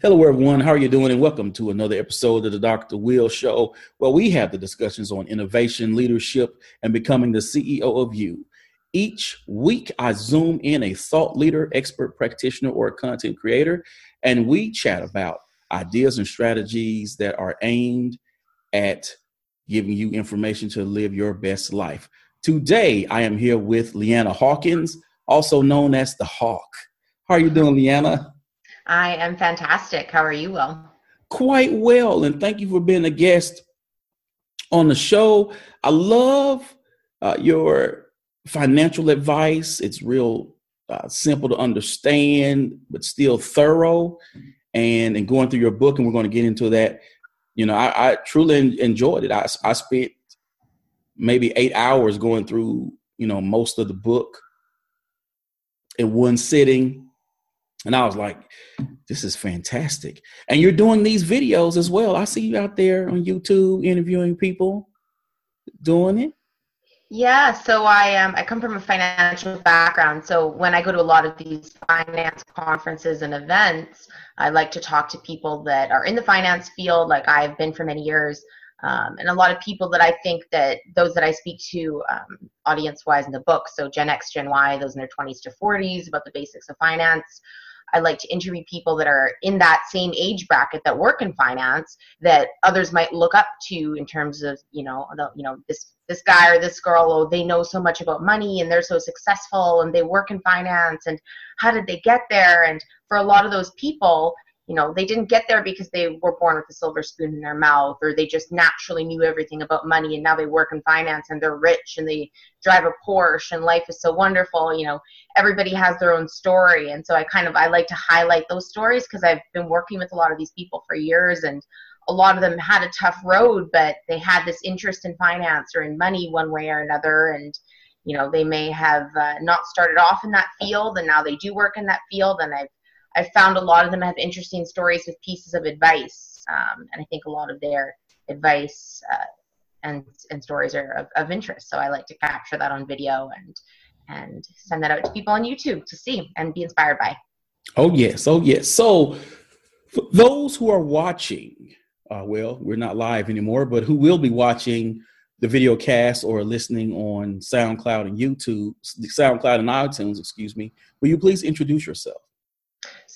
Hello, everyone. How are you doing? And welcome to another episode of the Dr. Will Show, where we have the discussions on innovation, leadership, and becoming the CEO of you. Each week, I zoom in a thought leader, expert practitioner, or content creator, and we chat about ideas and strategies that are aimed at giving you information to live your best life. Today, I am here with Leanna Haakons, also known as the Hawk. How are you doing, Leanna? I am fantastic. How are you, Will? Quite well, and thank you for being a guest on the show. I love uh, your financial advice. It's real uh, simple to understand, but still thorough. And and going through your book, and we're going to get into that. You know, I, I truly enjoyed it. I, I spent maybe eight hours going through, you know, most of the book in one sitting and I was like, this is fantastic. And you're doing these videos as well. I see you out there on YouTube interviewing people doing it. Yeah, so I um I come from a financial background. So when I go to a lot of these finance conferences and events, I like to talk to people that are in the finance field, like I've been for many years, um, and a lot of people that I think that those that I speak to um, audience wise in the book. So Gen X, Gen Y, those in their 20s to 40s, about the basics of finance. I like to interview people that are in that same age bracket that work in finance that others might look up to in terms of you know the, you know this this guy or this girl oh they know so much about money and they're so successful and they work in finance and how did they get there? And for a lot of those people you know they didn't get there because they were born with a silver spoon in their mouth or they just naturally knew everything about money and now they work in finance and they're rich and they drive a porsche and life is so wonderful you know everybody has their own story. And so i kind of i like to highlight those stories because i've been working with a lot of these people for years and a lot of them had a tough road but they had this interest in finance or in money one way or another and you know they may have uh, not started off in that field and now they do work in that field and i've I've found a lot of them have interesting stories with pieces of advice, um, and I think a lot of their advice uh, and and stories are of, of interest. So I like to capture that on video and and send that out to people on YouTube to see and be inspired by. Oh yes, oh yes. So for those who are watching, uh, well, we're not live anymore, but who will be watching the video cast or listening on SoundCloud and YouTube, SoundCloud and iTunes, excuse me, will you please introduce yourself?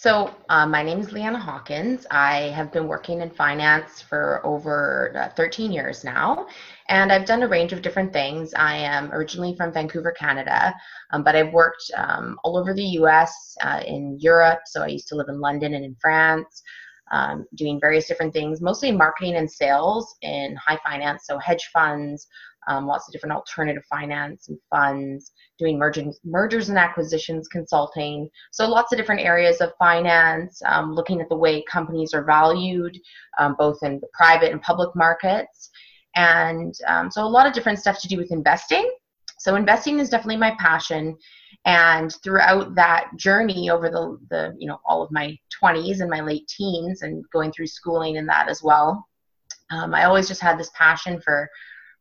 So, uh, my name is Leanna Haakons. I have been working in finance for over uh, 13 years now, and I've done a range of different things. I am originally from Vancouver, Canada, um, but I've worked um, all over the US, uh, in Europe. So, I used to live in London and in France. Um, doing various different things, mostly marketing and sales in high finance, so hedge funds, um, lots of different alternative finance and funds, doing mergers, mergers and acquisitions consulting. So lots of different areas of finance, um, looking at the way companies are valued, um, both in the private and public markets. And um, so a lot of different stuff to do with investing. So investing is definitely my passion. And throughout that journey over the, the you know, all of my 20s and my late teens and going through schooling and that as well, um, I always just had this passion for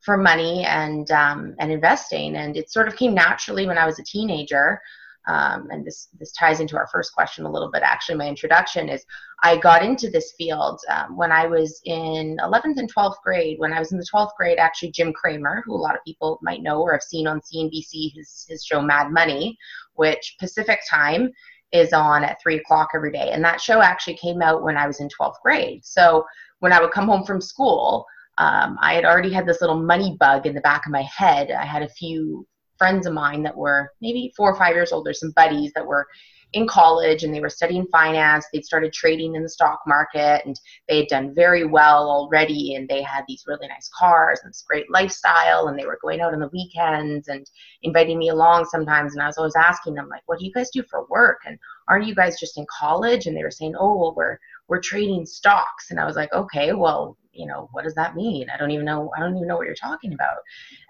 for money and um, and investing, and it sort of came naturally when I was a teenager. Um, and this this ties into our first question a little bit. Actually, my introduction is I got into this field um, when I was in 11th and 12th grade. When I was in the 12th grade, actually, Jim Cramer, who a lot of people might know or have seen on CNBC, his his show Mad Money, which Pacific time is on at three o'clock every day, and that show actually came out when I was in 12th grade. So when I would come home from school, um, I had already had this little money bug in the back of my head. I had a few friends of mine that were maybe four or five years old. older, some buddies that were in college and they were studying finance. They'd started trading in the stock market and they had done very well already. And they had these really nice cars and this great lifestyle. And they were going out on the weekends and inviting me along sometimes. And I was always asking them, like, what do you guys do for work? And aren't you guys just in college? And they were saying, oh, well, we're, we're trading stocks. And I was like, okay, well, you know, what does that mean? I don't even know. I don't even know what you're talking about.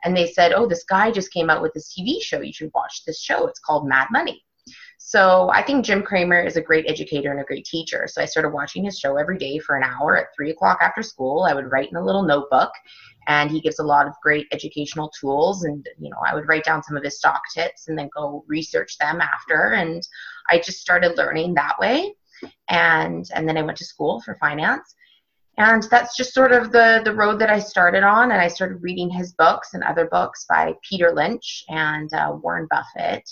And they said, oh, this guy just came out with this TV show. You should watch this show. It's called Mad Money. So I think Jim Cramer is a great educator and a great teacher. So I started watching his show every day for an hour at three o'clock after school. I would write in a little notebook, and he gives a lot of great educational tools. And you know, I would write down some of his stock tips and then go research them after. And I just started learning that way. and and then I went to school for finance. And that's just sort of the the road that I started on, and I started reading his books and other books by Peter Lynch and uh, Warren Buffett,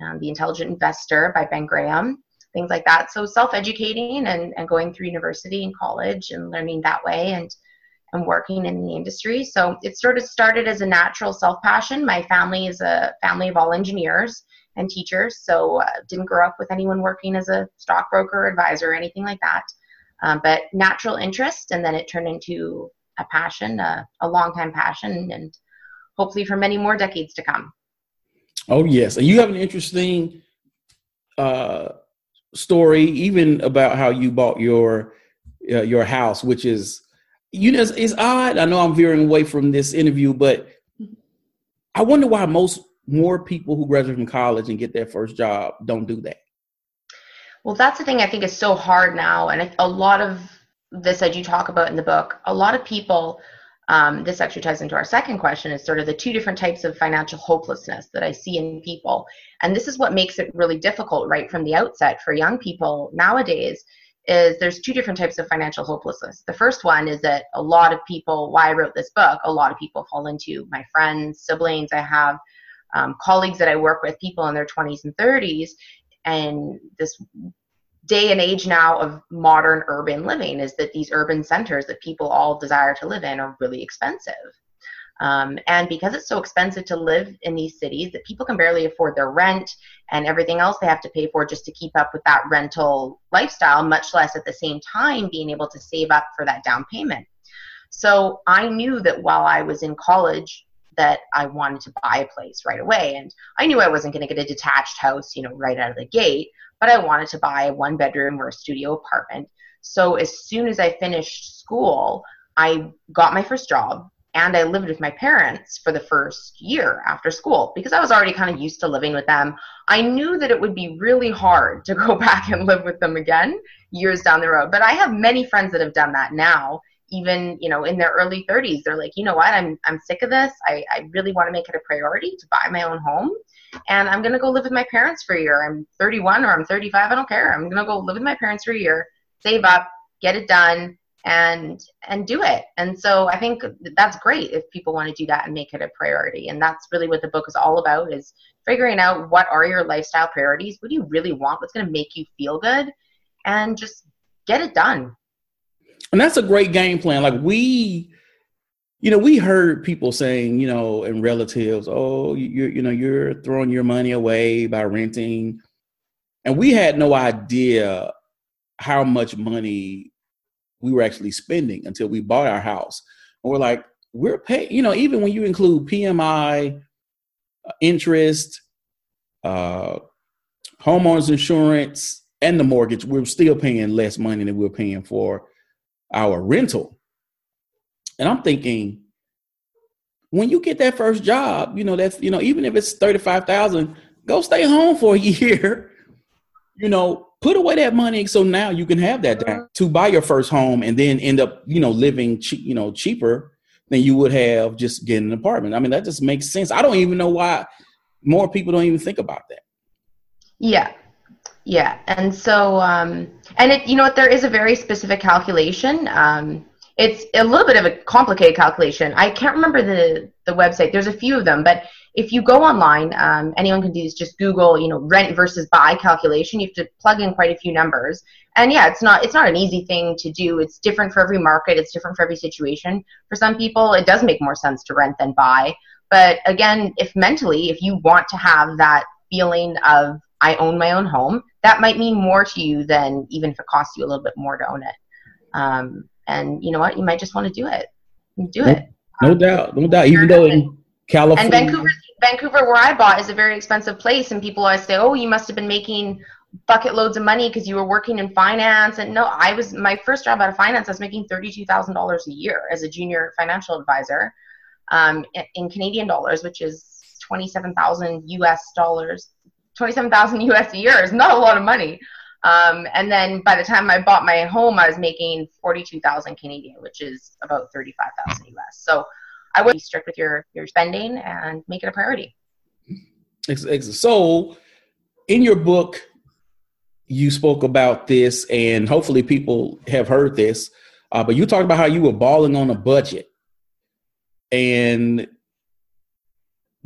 and The Intelligent Investor by Ben Graham, things like that. So self-educating and, and going through university and college and learning that way, and and working in the industry. So it sort of started as a natural self passion. My family is a family of all engineers and teachers, so uh, didn't grow up with anyone working as a stockbroker, advisor, or anything like that. Um, but natural interest, and then it turned into a passion, a, a long time passion, and hopefully for many more decades to come. Oh yes, and you have an interesting uh, story, even about how you bought your uh, your house, which is you know, it's, it's odd. I know I'm veering away from this interview, but I wonder why most more people who graduate from college and get their first job don't do that. Well, that's the thing I think is so hard now, and a lot of this that you talk about in the book, a lot of people. Um, this actually ties into our second question is sort of the two different types of financial hopelessness that I see in people. And this is what makes it really difficult right from the outset for young people nowadays is there's two different types of financial hopelessness. The first one is that a lot of people, why I wrote this book, a lot of people fall into my friends, siblings, I have um, colleagues that I work with, people in their 20s and 30s, and this day and age now of modern urban living is that these urban centers that people all desire to live in are really expensive. Um, and because it's so expensive to live in these cities that people can barely afford their rent and everything else they have to pay for just to keep up with that rental lifestyle, much less at the same time being able to save up for that down payment. So I knew that while I was in college, that I wanted to buy a place right away. And I knew I wasn't going to get a detached house, you know, right out of the gate, but I wanted to buy a one bedroom or a studio apartment. So as soon as I finished school, I got my first job and I lived with my parents for the first year after school because I was already kind of used to living with them. I knew that it would be really hard to go back and live with them again years down the road. But I have many friends that have done that now, even you know in their early 30s. They're like, you know what, I'm I'm sick of this. I, I really want to make it a priority to buy my own home. And I'm gonna go live with my parents for a year. I'm 31 or I'm 35, I don't care. I'm gonna go live with my parents for a year, save up, get it done, and and do it and so i think that's great if people want to do that and make it a priority and that's really what the book is all about is figuring out what are your lifestyle priorities what do you really want what's going to make you feel good and just get it done and that's a great game plan like we you know we heard people saying you know and relatives oh you you know you're throwing your money away by renting and we had no idea how much money we were actually spending until we bought our house. And we're like, we're paying, you know, even when you include PMI, uh, interest, uh, homeowners insurance, and the mortgage, we're still paying less money than we're paying for our rental. And I'm thinking, when you get that first job, you know, that's, you know, even if it's 35,000, go stay home for a year, you know, put away that money so now you can have that down to buy your first home and then end up you know living che- you know cheaper than you would have just getting an apartment. I mean that just makes sense. I don't even know why more people don't even think about that. Yeah yeah and so um and it you know what there is a very specific calculation um it's a little bit of a complicated calculation i can't remember the the website there's a few of them but if you go online, um, anyone can do this. Just Google, you know, rent versus buy calculation. You have to plug in quite a few numbers, and yeah, it's not it's not an easy thing to do. It's different for every market. It's different for every situation. For some people, it does make more sense to rent than buy. But again, if mentally, if you want to have that feeling of I own my own home, that might mean more to you than even if it costs you a little bit more to own it. Um, and you know what? You might just want to do it. Do it. No, um, doubt, no doubt. Even though in California, and Vancouver Vancouver, where I bought, is a very expensive place, and people always say, "Oh, you must have been making bucket loads of money because you were working in finance." And no, I was my first job out of finance. I was making thirty-two thousand dollars a year as a junior financial advisor, um, in Canadian dollars, which is twenty-seven thousand U.S. dollars. Twenty-seven thousand U.S. a year is not a lot of money. Um, and then by the time I bought my home, I was making forty-two thousand Canadian, which is about thirty-five thousand U.S. So I would be strict with your your spending and make it a priority. So, in your book, you spoke about this, and hopefully people have heard this. Uh, but you talked about how you were balling on a budget, and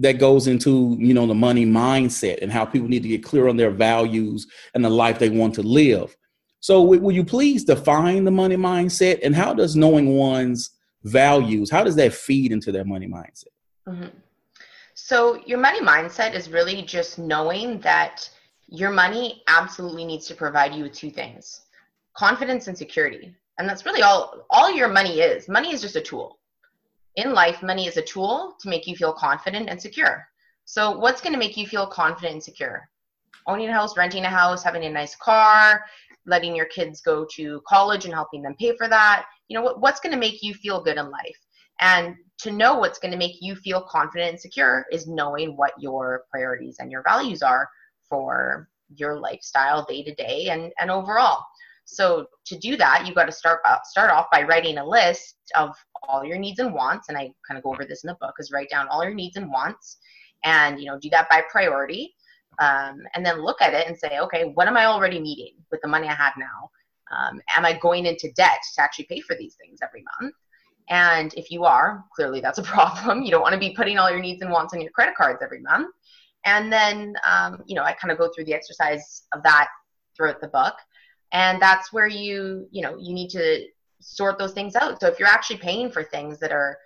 that goes into you know the money mindset and how people need to get clear on their values and the life they want to live. So, will you please define the money mindset, and how does knowing one's values how does that feed into their money mindset? Mm-hmm. So, your money mindset is really just knowing that your money absolutely needs to provide you with two things confidence and security. And that's really all all your money is. Money is just a tool. In life, money is a tool to make you feel confident and secure. So, what's going to make you feel confident and secure? Owning a house, renting a house, having a nice car, letting your kids go to college and helping them pay for that. You know, what, what's going to make you feel good in life? And to know what's going to make you feel confident and secure is knowing what your priorities and your values are for your lifestyle day to day and and overall. So to do that, you've got to start uh, start off by writing a list of all your needs and wants, and I kind of go over this in the book. Is write down all your needs and wants, and you know do that by priority, um, and then look at it and say, okay, what am I already meeting with the money I have now? Um, am I going into debt to actually pay for these things every month? And if you are, clearly that's a problem. You don't want to be putting all your needs and wants on your credit cards every month. And then, um, you know, I kind of go through the exercise of that throughout the book. And that's where you, you know, you need to sort those things out. So if you're actually paying for things that are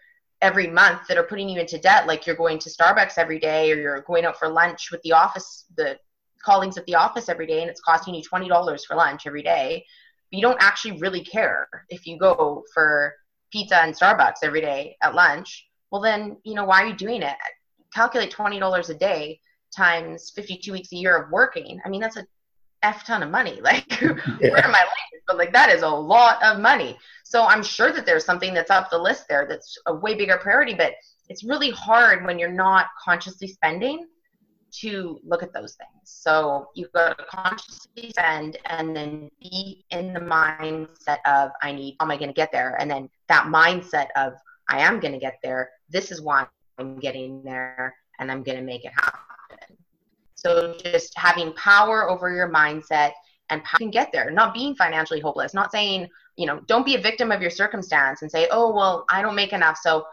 every month that are putting you into debt, like you're going to Starbucks every day or you're going out for lunch with the office, the colleagues at the office every day, and it's costing you $20 for lunch every day, but you don't actually really care if you go for pizza and Starbucks every day at lunch, well, then, you know, why are you doing it? Calculate $20 a day times 52 weeks a year of working, I mean, that's a F ton of money. Like, yeah. where am I like? But like, that is a lot of money. So I'm sure that there's something that's up the list there that's a way bigger priority, but it's really hard when you're not consciously spending to look at those things. So you've got to consciously spend and then be in the mindset of, I need, how am I going to get there? And then that mindset of, I am going to get there. This is why I'm getting there and I'm going to make it happen. So just having power over your mindset and can get there, not being financially hopeless, not saying, you know, don't be a victim of your circumstance and say, oh, well, I don't make enough. So,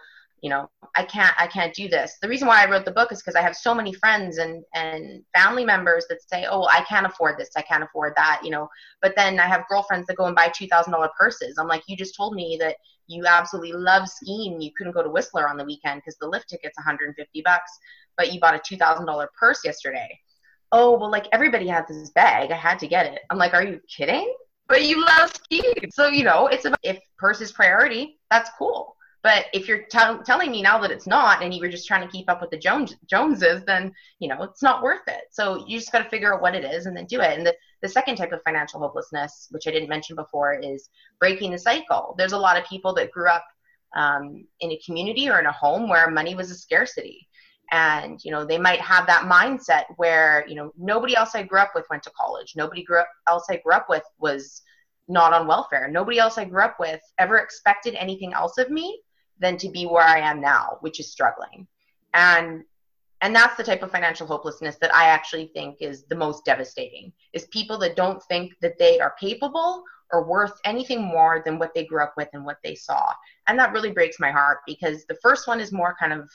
you know, I can't, I can't do this. The reason why I wrote the book is because I have so many friends and, and family members that say, oh, well, I can't afford this. I can't afford that, you know, but then I have girlfriends that go and buy $2,000 purses. I'm like, you just told me that you absolutely love skiing. You couldn't go to Whistler on the weekend because the lift ticket's 150 bucks but you bought a $2,000 purse yesterday. Oh, well, like everybody has this bag. I had to get it. I'm like, are you kidding? But you love skiing. So, you know, it's about if purse is priority, that's cool. But if you're t- telling me now that it's not, and you were just trying to keep up with the Jones Joneses, then you know it's not worth it. So you just got to figure out what it is and then do it. And the, the second type of financial hopelessness, which I didn't mention before, is breaking the cycle. There's a lot of people that grew up um, in a community or in a home where money was a scarcity. And you know they might have that mindset where you know nobody else i grew up with went to college. Nobody grew up else i grew up with was not on welfare. Nobody else i grew up with ever expected anything else of me than to be where i am now which is struggling. And and that's the type of financial hopelessness that i actually think is the most devastating is people that don't think that they are capable or worth anything more than what they grew up with and what they saw. And that really breaks my heart because the first one is more kind of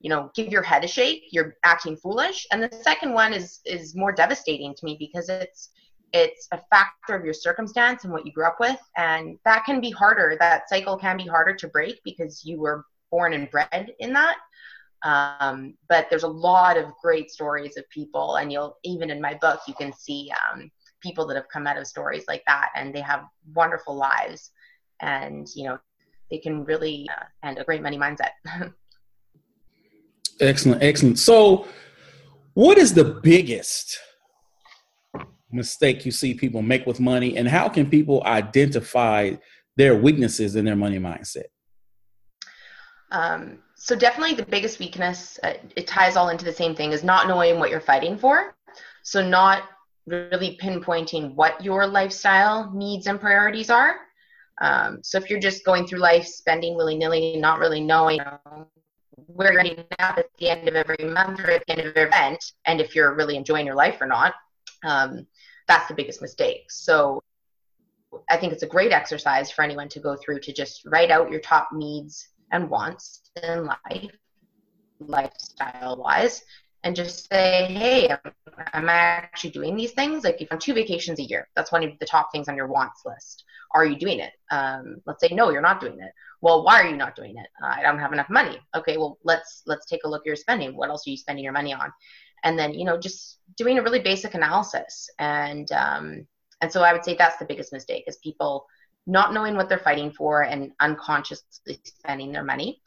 you know give your head a shake you're acting foolish. And the second one is is more devastating to me because it's it's a factor of your circumstance and what you grew up with. And that can be harder. That cycle can be harder to break because you were born and bred in that um, but there's a lot of great stories of people and you'll even in my book you can see um, people that have come out of stories like that and they have wonderful lives and you know they can really uh, and a great money mindset Excellent, excellent. So, what is the biggest mistake you see people make with money, and how can people identify their weaknesses in their money mindset? Um, so, definitely the biggest weakness, uh, it ties all into the same thing, is not knowing what you're fighting for. So, not really pinpointing what your lifestyle needs and priorities are. Um, so, if you're just going through life spending willy nilly, not really knowing where you're ending up at the end of every month or at the end of every event, and if you're really enjoying your life or not. Um, that's the biggest mistake. So I think it's a great exercise for anyone to go through to just write out your top needs and wants in life, lifestyle wise, and just say, hey, am, am, I actually doing these things? Like if I'm two vacations a year, that's one of the top things on your wants list. Are you doing it? Um, let's say no, you're not doing it. Well, why are you not doing it? Uh, I don't have enough money. Okay, well let's let's take a look at your spending. What else are you spending your money on? And then you know just doing a really basic analysis. And um, and so I would say that's the biggest mistake is people not knowing what they're fighting for and unconsciously spending their money.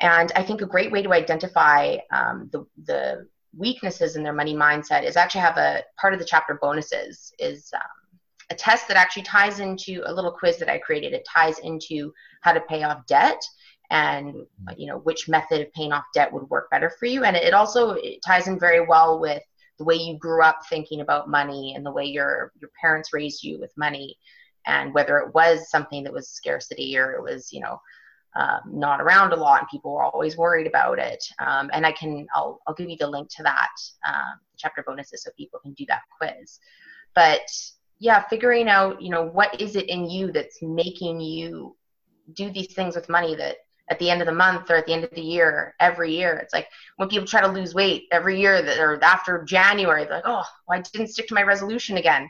And I think a great way to identify um, the, the weaknesses in their money mindset is actually have a part of the chapter bonuses is um, a test that actually ties into a little quiz that I created. It ties into how to pay off debt and you know which method of paying off debt would work better for you. And it also it ties in very well with the way you grew up thinking about money and the way your your parents raised you with money and whether it was something that was scarcity or it was you know um, not around a lot and people were always worried about it. Um, and I can, I'll, I'll give you the link to that um, chapter bonuses so people can do that quiz. But yeah, figuring out, you know, what is it in you that's making you do these things with money that at the end of the month or at the end of the year, every year, it's like when people try to lose weight every year that, or after January, they're like, oh, well, I didn't stick to my resolution again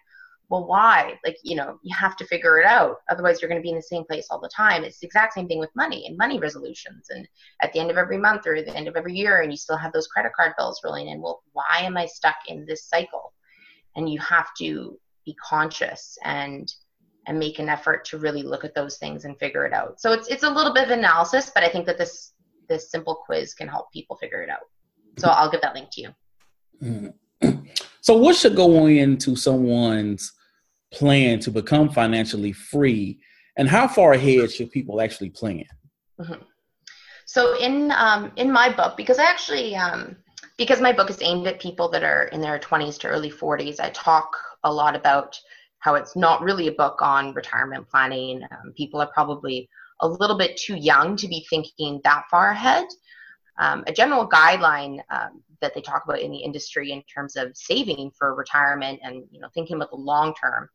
well why? Like you know you have to figure it out. Otherwise you're going to be in the same place all the time. It's the exact same thing with money and money resolutions. And at the end of every month or the end of every year and you still have those credit card bills rolling in well why am i stuck in this cycle? And you have to be conscious and and make an effort to really look at those things and figure it out. So it's it's a little bit of analysis but i think that this this simple quiz can help people figure it out. So i'll give that link to you. Mm-hmm. So, what should go into someone's plan to become financially free, and how far ahead should people actually plan? Mm-hmm. So, in um, in my book, because I actually um, because my book is aimed at people that are in their 20s to early 40s, I talk a lot about how it's not really a book on retirement planning. Um, people are probably a little bit too young to be thinking that far ahead. Um, a general guideline um, that they talk about in the industry in terms of saving for retirement and you know thinking about the long term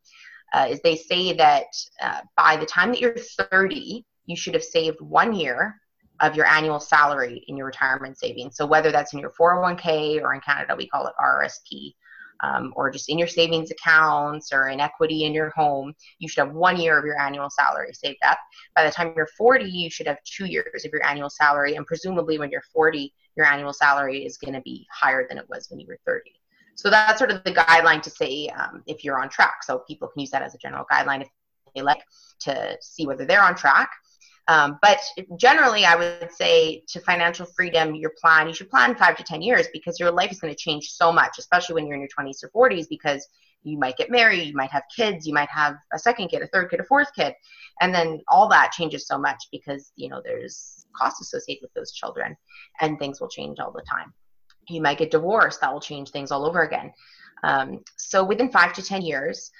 uh, is they say that uh, by the time that you're 30 you should have saved one year of your annual salary in your retirement savings. So whether that's in your 401k or in canada we call it rsp um, or just in your savings accounts or in equity in your home, you should have one year of your annual salary saved up. By the time you're 40, you should have two years of your annual salary. And presumably, when you're 40, your annual salary is going to be higher than it was when you were 30. So that's sort of the guideline to say um, if you're on track. So people can use that as a general guideline if they like to see whether they're on track. Um, but generally, I would say to financial freedom, your plan, you should plan five to 10 years because your life is going to change so much, especially when you're in your 20s or 40s, because you might get married, you might have kids, you might have a second kid, a third kid, a fourth kid. And then all that changes so much because, you know, there's costs associated with those children and things will change all the time. You might get divorced, that will change things all over again. Um, so within five to 10 years,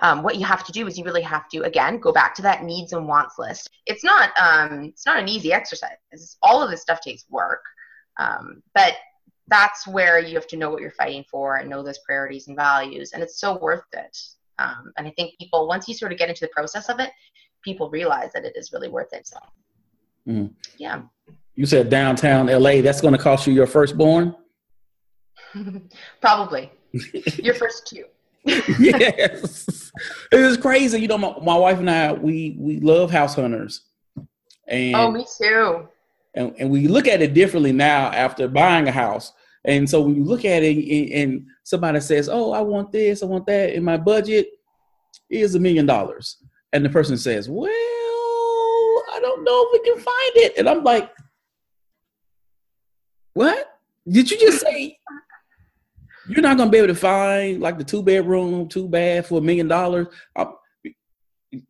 um, what you have to do is you really have to again go back to that needs and wants list. It's not um, it's not an easy exercise. All of this stuff takes work. Um, but that's where you have to know what you're fighting for and know those priorities and values and it's so worth it. Um, and i think people once you sort of get into the process of it people realize that it is really worth it so. Mm. yeah. You said downtown la that's going to cost you your firstborn? Probably. Your first two yes, it was crazy. You know, my, my wife and I we we love house hunters. And oh, me too. And, and we look at it differently now after buying a house. And so when you look at it and, and somebody says, "Oh, I want this, I want that," in my budget is a million dollars, and the person says, "Well, I don't know if we can find it," and I'm like, "What? Did you just say you're not gonna be able to find like the two bedroom, two bath for a million dollars.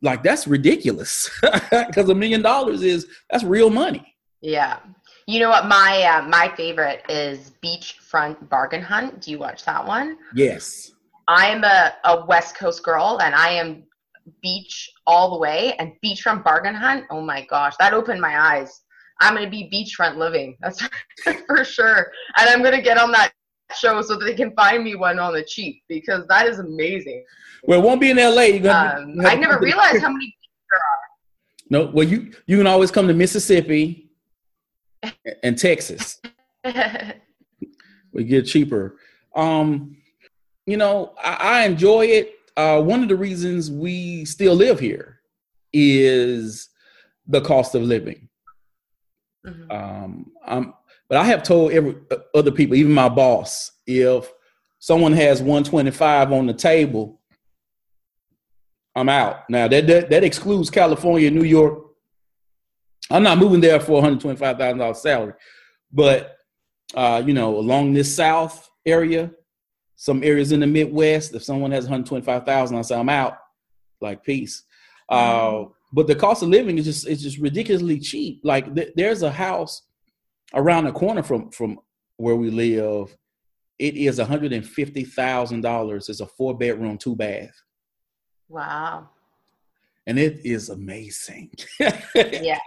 Like that's ridiculous because a million dollars is that's real money. Yeah. You know what? My uh, my favorite is Beachfront Bargain Hunt. Do you watch that one? Yes. I'm a, a West Coast girl, and I am beach all the way. And Beachfront Bargain Hunt. Oh my gosh, that opened my eyes. I'm gonna be beachfront living. That's for sure. And I'm gonna get on that show so that they can find me one on the cheap because that is amazing. Well, it won't be in LA. You're gonna, um, I never realized how many there are. No, well, you you can always come to Mississippi and Texas. we get cheaper. Um, you know, I, I enjoy it. Uh, one of the reasons we still live here is the cost of living. Mm-hmm. Um, I'm, but I have told every uh, other people, even my boss, if someone has 125 on the table, I'm out. Now that that, that excludes California, New York. I'm not moving there for $125,000 salary, but uh, you know, along this South area, some areas in the Midwest, if someone has 125,000, I say I'm out. Like peace. Uh, mm-hmm. but the cost of living is just it's just ridiculously cheap. Like th- there's a house around the corner from from where we live. It is $150,000. It's a four bedroom, two bath. Wow. And it is amazing. yeah.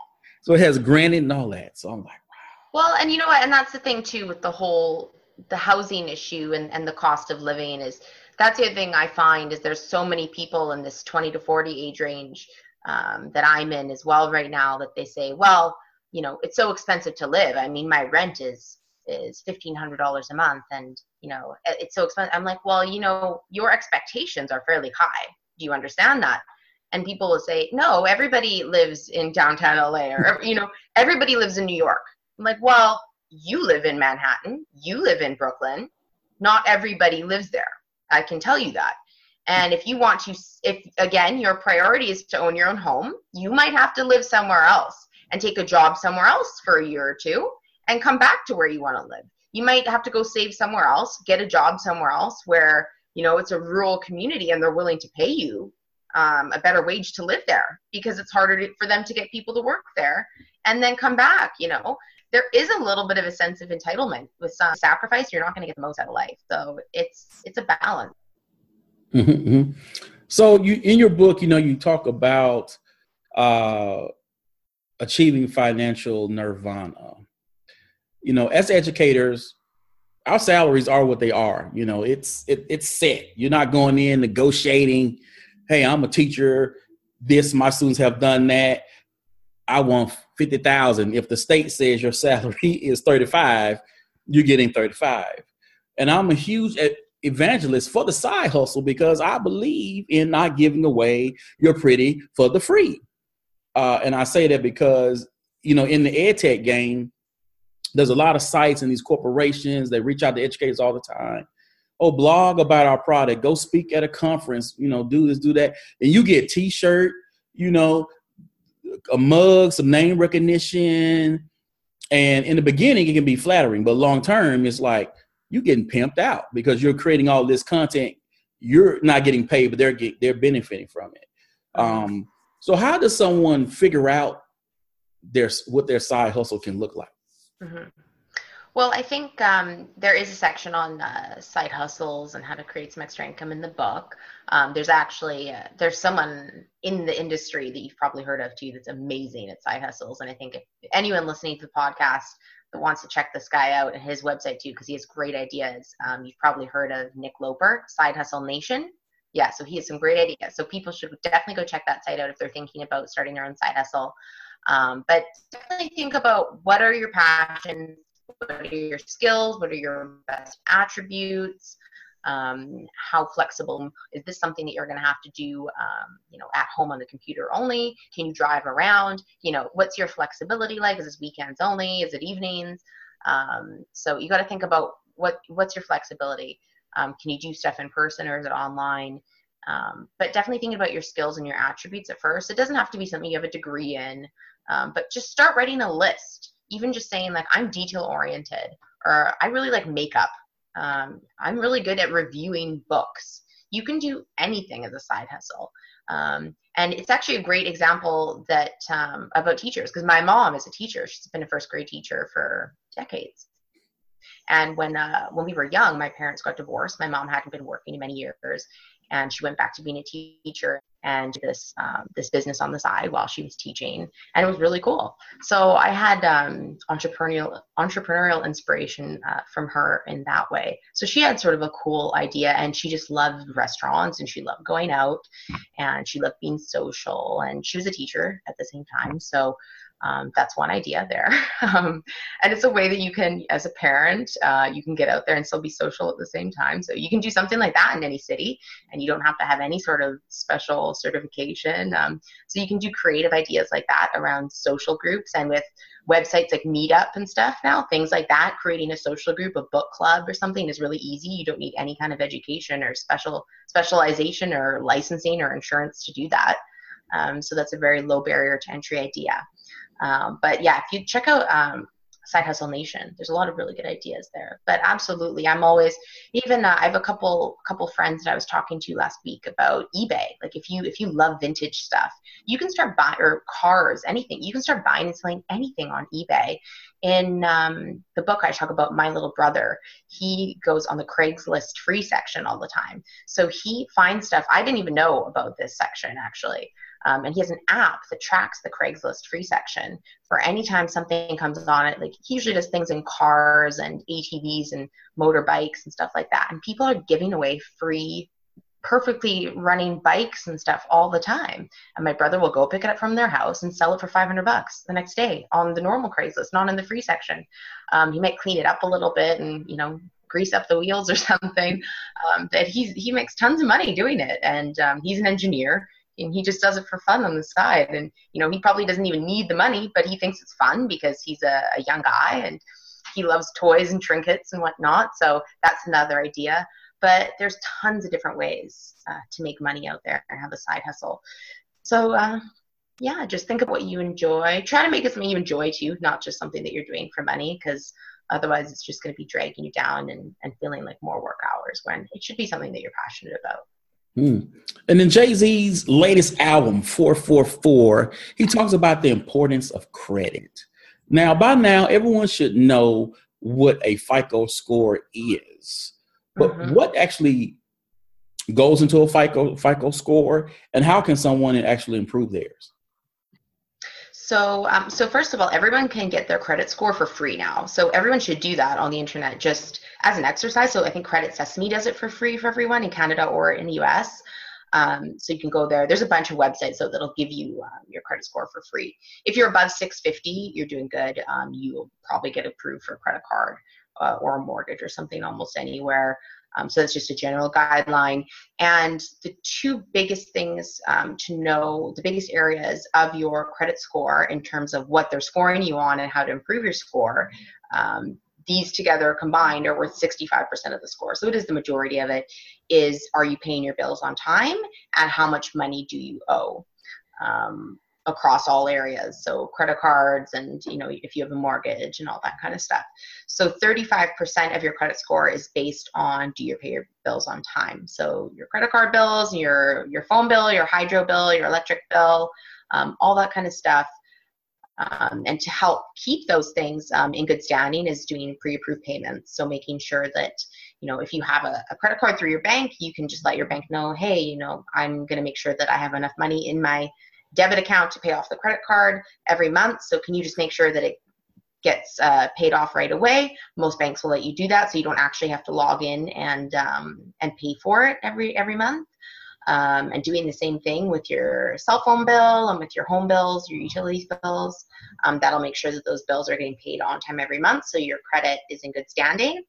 So it has granite and all that. So I'm like, wow. Well, and you know what? And that's the thing too with the whole the housing issue and, and the cost of living is that's the other thing I find is there's so many people in this 20 to 40 age range um, that I'm in as well right now that they say, well, you know, it's so expensive to live. I mean, my rent is is fifteen hundred dollars a month, and you know, it's so expensive. I'm like, well, you know, your expectations are fairly high. Do you understand that? And people will say, no, everybody lives in downtown LA, or you know, everybody lives in New York. I'm like, well, you live in Manhattan, you live in Brooklyn. Not everybody lives there. I can tell you that. And if you want to, if again, your priority is to own your own home, you might have to live somewhere else and take a job somewhere else for a year or two and come back to where you want to live. You might have to go save somewhere else, get a job somewhere else where, you know, it's a rural community and they're willing to pay you um, a better wage to live there because it's harder to, for them to get people to work there and then come back, you know there is a little bit of a sense of entitlement with some sacrifice you're not going to get the most out of life so it's it's a balance mm-hmm, mm-hmm. so you in your book you know you talk about uh achieving financial nirvana you know as educators our salaries are what they are you know it's it, it's set you're not going in negotiating hey i'm a teacher this my students have done that i want fifty thousand. If the state says your salary is thirty five, you're getting thirty five. And I'm a huge evangelist for the side hustle because I believe in not giving away your pretty for the free. Uh, and I say that because you know in the ed tech game, there's a lot of sites and these corporations they reach out to educators all the time. Oh, blog about our product. Go speak at a conference. You know, do this, do that, and you get T-shirt. You know, a mug, some name recognition. And in the beginning, it can be flattering, but long term, it's like you're getting pimped out because you're creating all this content. You're not getting paid, but they're get, they're benefiting from it. Um, so, how does someone figure out their what their side hustle can look like? Mm-hmm. Well, I think um, there is a section on uh, side hustles and how to create some extra income in the book. Um, there's actually uh, there's someone in the industry that you've probably heard of too that's amazing at side hustles, and I think if anyone listening to the podcast that wants to check this guy out and his website too, because he has great ideas. Um, you've probably heard of Nick Loper, Side Hustle Nation. Yeah, so he has some great ideas. So people should definitely go check that site out if they're thinking about starting their own side hustle. Um, but definitely think about what are your passions what are your skills what are your best attributes um, how flexible is this something that you're going to have to do um, you know at home on the computer only? Can you drive around? You know what's your flexibility like? Is this weekends only? Is it evenings? Um, so you got to think about what what's your flexibility um, can you do stuff in person or is it online? Um, but definitely thinking about your skills and your attributes at first. It doesn't have to be something you have a degree in um, but just start writing a list. Even just saying like i'm detail oriented or i really like makeup. Um, i'm really good at reviewing books. You can do anything as a side hustle. Um, and it's actually a great example that um, about teachers because my mom is a teacher. She's been a first grade teacher for decades and when uh, when we were young my parents got divorced my mom hadn't been working in many years and she went back to being a teacher and this um, this business on the side while she was teaching, and it was really cool. So I had um, entrepreneurial entrepreneurial inspiration uh, from her in that way. So she had sort of a cool idea, and she just loved restaurants, and she loved going out, and she loved being social, and she was a teacher at the same time. So um, that's one idea there. um, and it's a way that you can, as a parent, uh, you can get out there and still be social at the same time. So you can do something like that in any city, and you don't have to have any sort of special certification. Um, so you can do creative ideas like that around social groups and with websites like Meetup and stuff now, things like that. Creating a social group, a book club, or something is really easy. You don't need any kind of education or special specialization or licensing or insurance to do that. Um, so that's a very low barrier to entry idea. Um, but yeah, if you check out um, Side Hustle Nation, there's a lot of really good ideas there. But absolutely, I'm always even uh, I have a couple couple friends that I was talking to last week about eBay. Like if you if you love vintage stuff, you can start buying or cars, anything. You can start buying and selling anything on eBay. In um, the book, I talk about my little brother. He goes on the Craigslist free section all the time. So he finds stuff I didn't even know about this section actually. Um, and he has an app that tracks the Craigslist free section for anytime something comes on it. Like he usually does things in cars and ATVs and motorbikes and stuff like that. And people are giving away free, perfectly running bikes and stuff all the time. And my brother will go pick it up from their house and sell it for 500 bucks the next day on the normal Craigslist, not in the free section. Um, he might clean it up a little bit and, you know, grease up the wheels or something. Um, but he's, he makes tons of money doing it. And um, he's an engineer and he just does it for fun on the side. And you know, he probably doesn't even need the money, but he thinks it's fun because he's a, a young guy and he loves toys and trinkets and whatnot. So that's another idea. But there's tons of different ways uh, to make money out there and have a side hustle. So uh, yeah, just think of what you enjoy. Try to make it something you enjoy too, not just something that you're doing for money, because otherwise it's just going to be dragging you down and, and feeling like more work hours when it should be something that you're passionate about. Mm. And in Jay Z's latest album, 444, he talks about the importance of credit. Now, by now, everyone should know what a FICO score is. But mm-hmm. what actually goes into a FICO FICO score, and how can someone actually improve theirs? So, um, so first of all, everyone can get their credit score for free now. So everyone should do that on the internet just as an exercise. So I think Credit Sesame does it for free for everyone in Canada or in the US. Um, so you can go there. There's a bunch of websites so that'll give you um, your credit score for free. If you're above 650, you're doing good. Um, you'll probably get approved for a credit card uh, or a mortgage or something almost anywhere. Um, so that's just a general guideline. And the two biggest things um, to know, the biggest areas of your credit score in terms of what they're scoring you on and how to improve your score, um, these together combined are worth 65% of the score. So it is the majority of it is are you paying your bills on time and how much money do you owe? Um, across all areas so credit cards and you know if you have a mortgage and all that kind of stuff so 35% of your credit score is based on do you pay your bills on time so your credit card bills your your phone bill your hydro bill your electric bill um, all that kind of stuff um, and to help keep those things um, in good standing is doing pre-approved payments so making sure that you know if you have a, a, credit card through your bank you can just let your bank know hey you know i'm going to make sure that i have enough money in my debit account to pay off the credit card every month. So can you just make sure that it gets uh, paid off right away? Most banks will let you do that, so you don't actually have to log in and um, and pay for it every every month. Um, and doing the same thing with your cell phone bill and with your home bills, your utilities bills. Um, that'll make sure that those bills are getting paid on time every month, so your credit is in good standing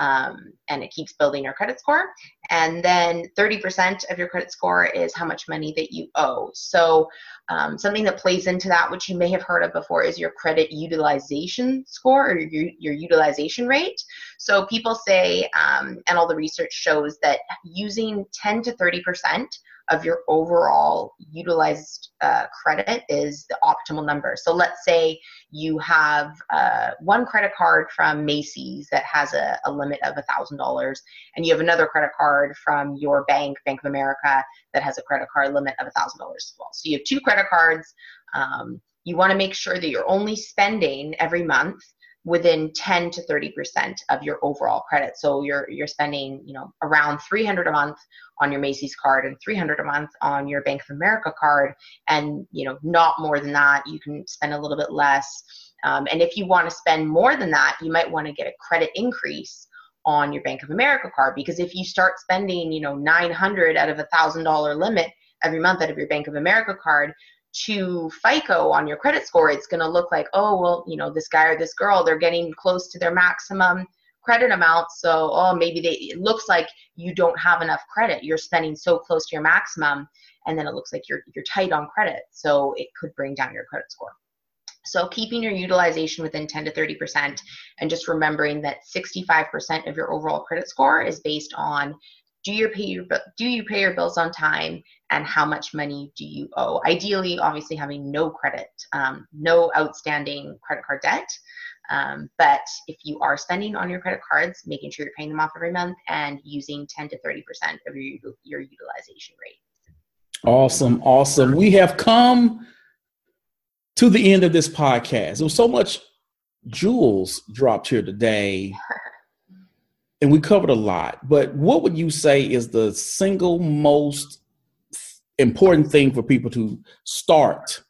um, and it keeps building your credit score. And then 30% of your credit score is how much money that you owe. So um, something that plays into that, which you may have heard of before, is your credit utilization score or your, your utilization rate. So people say, um, and all the research shows that using 10 to 30% of your overall utilized uh, credit is the optimal number. So let's say you have uh, one credit card from Macy's that has a, a limit of $1,000, and you have another credit card from your bank, Bank of America, that has a credit card limit of $1,000 as well. So you have two credit cards. Um, you want to make sure that you're only spending every month within 10 to 30% of your overall credit. So you're you're spending, you know, around 300 a month on your Macy's card and 300 a month on your Bank of America card and, you know, not more than that. You can spend a little bit less. Um, and if you want to spend more than that, you might want to get a credit increase on your Bank of America card because if you start spending, you know, 900 out of a thousand dollar limit every month out of your Bank of America card, to FICO on your credit score, it's going to look like, oh, well, you know, this guy or this girl, they're getting close to their maximum credit amount. So, oh, maybe they, it looks like you don't have enough credit. You're spending so close to your maximum, and then it looks like you're, you're tight on credit. So, it could bring down your credit score. So, keeping your utilization within 10 to 30%, and just remembering that 65% of your overall credit score is based on do you pay your do you pay your bills on time and how much money do you owe? Ideally obviously having no credit um, no outstanding credit card debt um, but if you are spending on your credit cards making sure you're paying them off every month and using 10 to 30 percent of your, your utilization rate. Awesome awesome. We have come to the end of this podcast. There was so much jewels dropped here today and we covered a lot, but what would you say is the single most important thing for people to start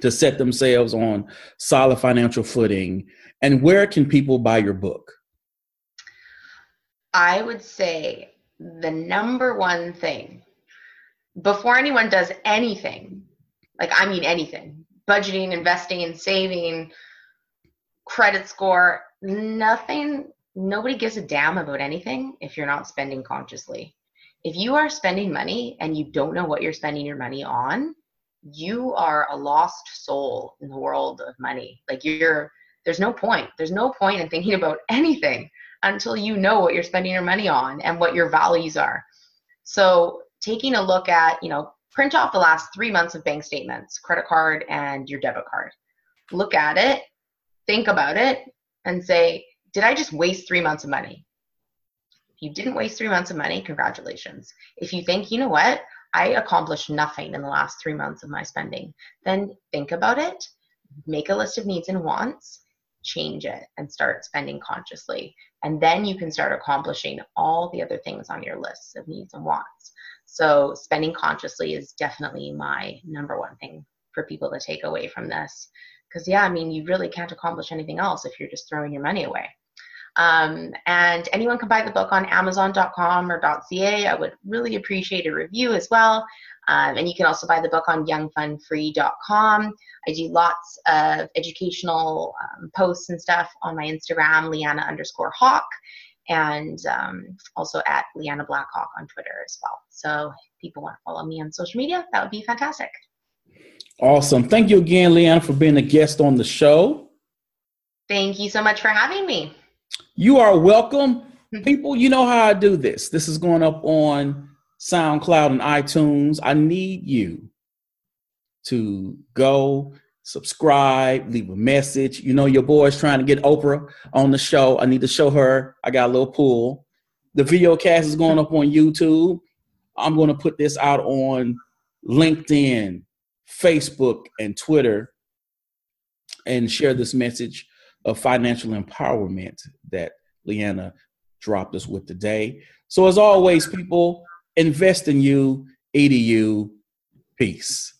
to set themselves on solid financial footing? And where can people buy your book? I would say the number one thing before anyone does anything, like I mean anything, budgeting, investing, and saving, credit score, nothing nobody gives a damn about anything if you're not spending consciously. If you are spending money and you don't know what you're spending your money on, you are a lost soul in the world of money. Like you're there's no point. There's no point in thinking about anything until you know what you're spending your money on and what your values are. So, taking a look at, you know, print off the last 3 months of bank statements, credit card and your debit card. Look at it, think about it and say, did I just waste three months of money? If you didn't waste three months of money, congratulations. If you think, you know what, I accomplished nothing in the last three months of my spending, then think about it, make a list of needs and wants, change it, and start spending consciously. And then you can start accomplishing all the other things on your list of needs and wants. So, spending consciously is definitely my number one thing for people to take away from this. Because, yeah, I mean, you really can't accomplish anything else if you're just throwing your money away. Um, and anyone can buy the book on Amazon.com or .ca. I would really appreciate a review as well. Um, and you can also buy the book on youngfunfree.com. I do lots of educational um, posts and stuff on my Instagram, Leanna underscore Hawk, and um, also at Leanna Blackhawk on Twitter as well. So if people want to follow me on social media, that would be fantastic. Awesome. Thank you again, Leanna, for being a guest on the show. Thank you so much for having me. You are welcome. Mm-hmm. People, you know how I do this. This is going up on SoundCloud and iTunes. I need you to go subscribe, leave a message. You know, your boy's trying to get Oprah on the show. I need to show her. I got a little pool. The video cast is going up on YouTube. I'm going to put this out on LinkedIn, Facebook, and Twitter and share this message of financial empowerment that Leanna dropped us with today. So, as always, people, invest in you, edu. Peace.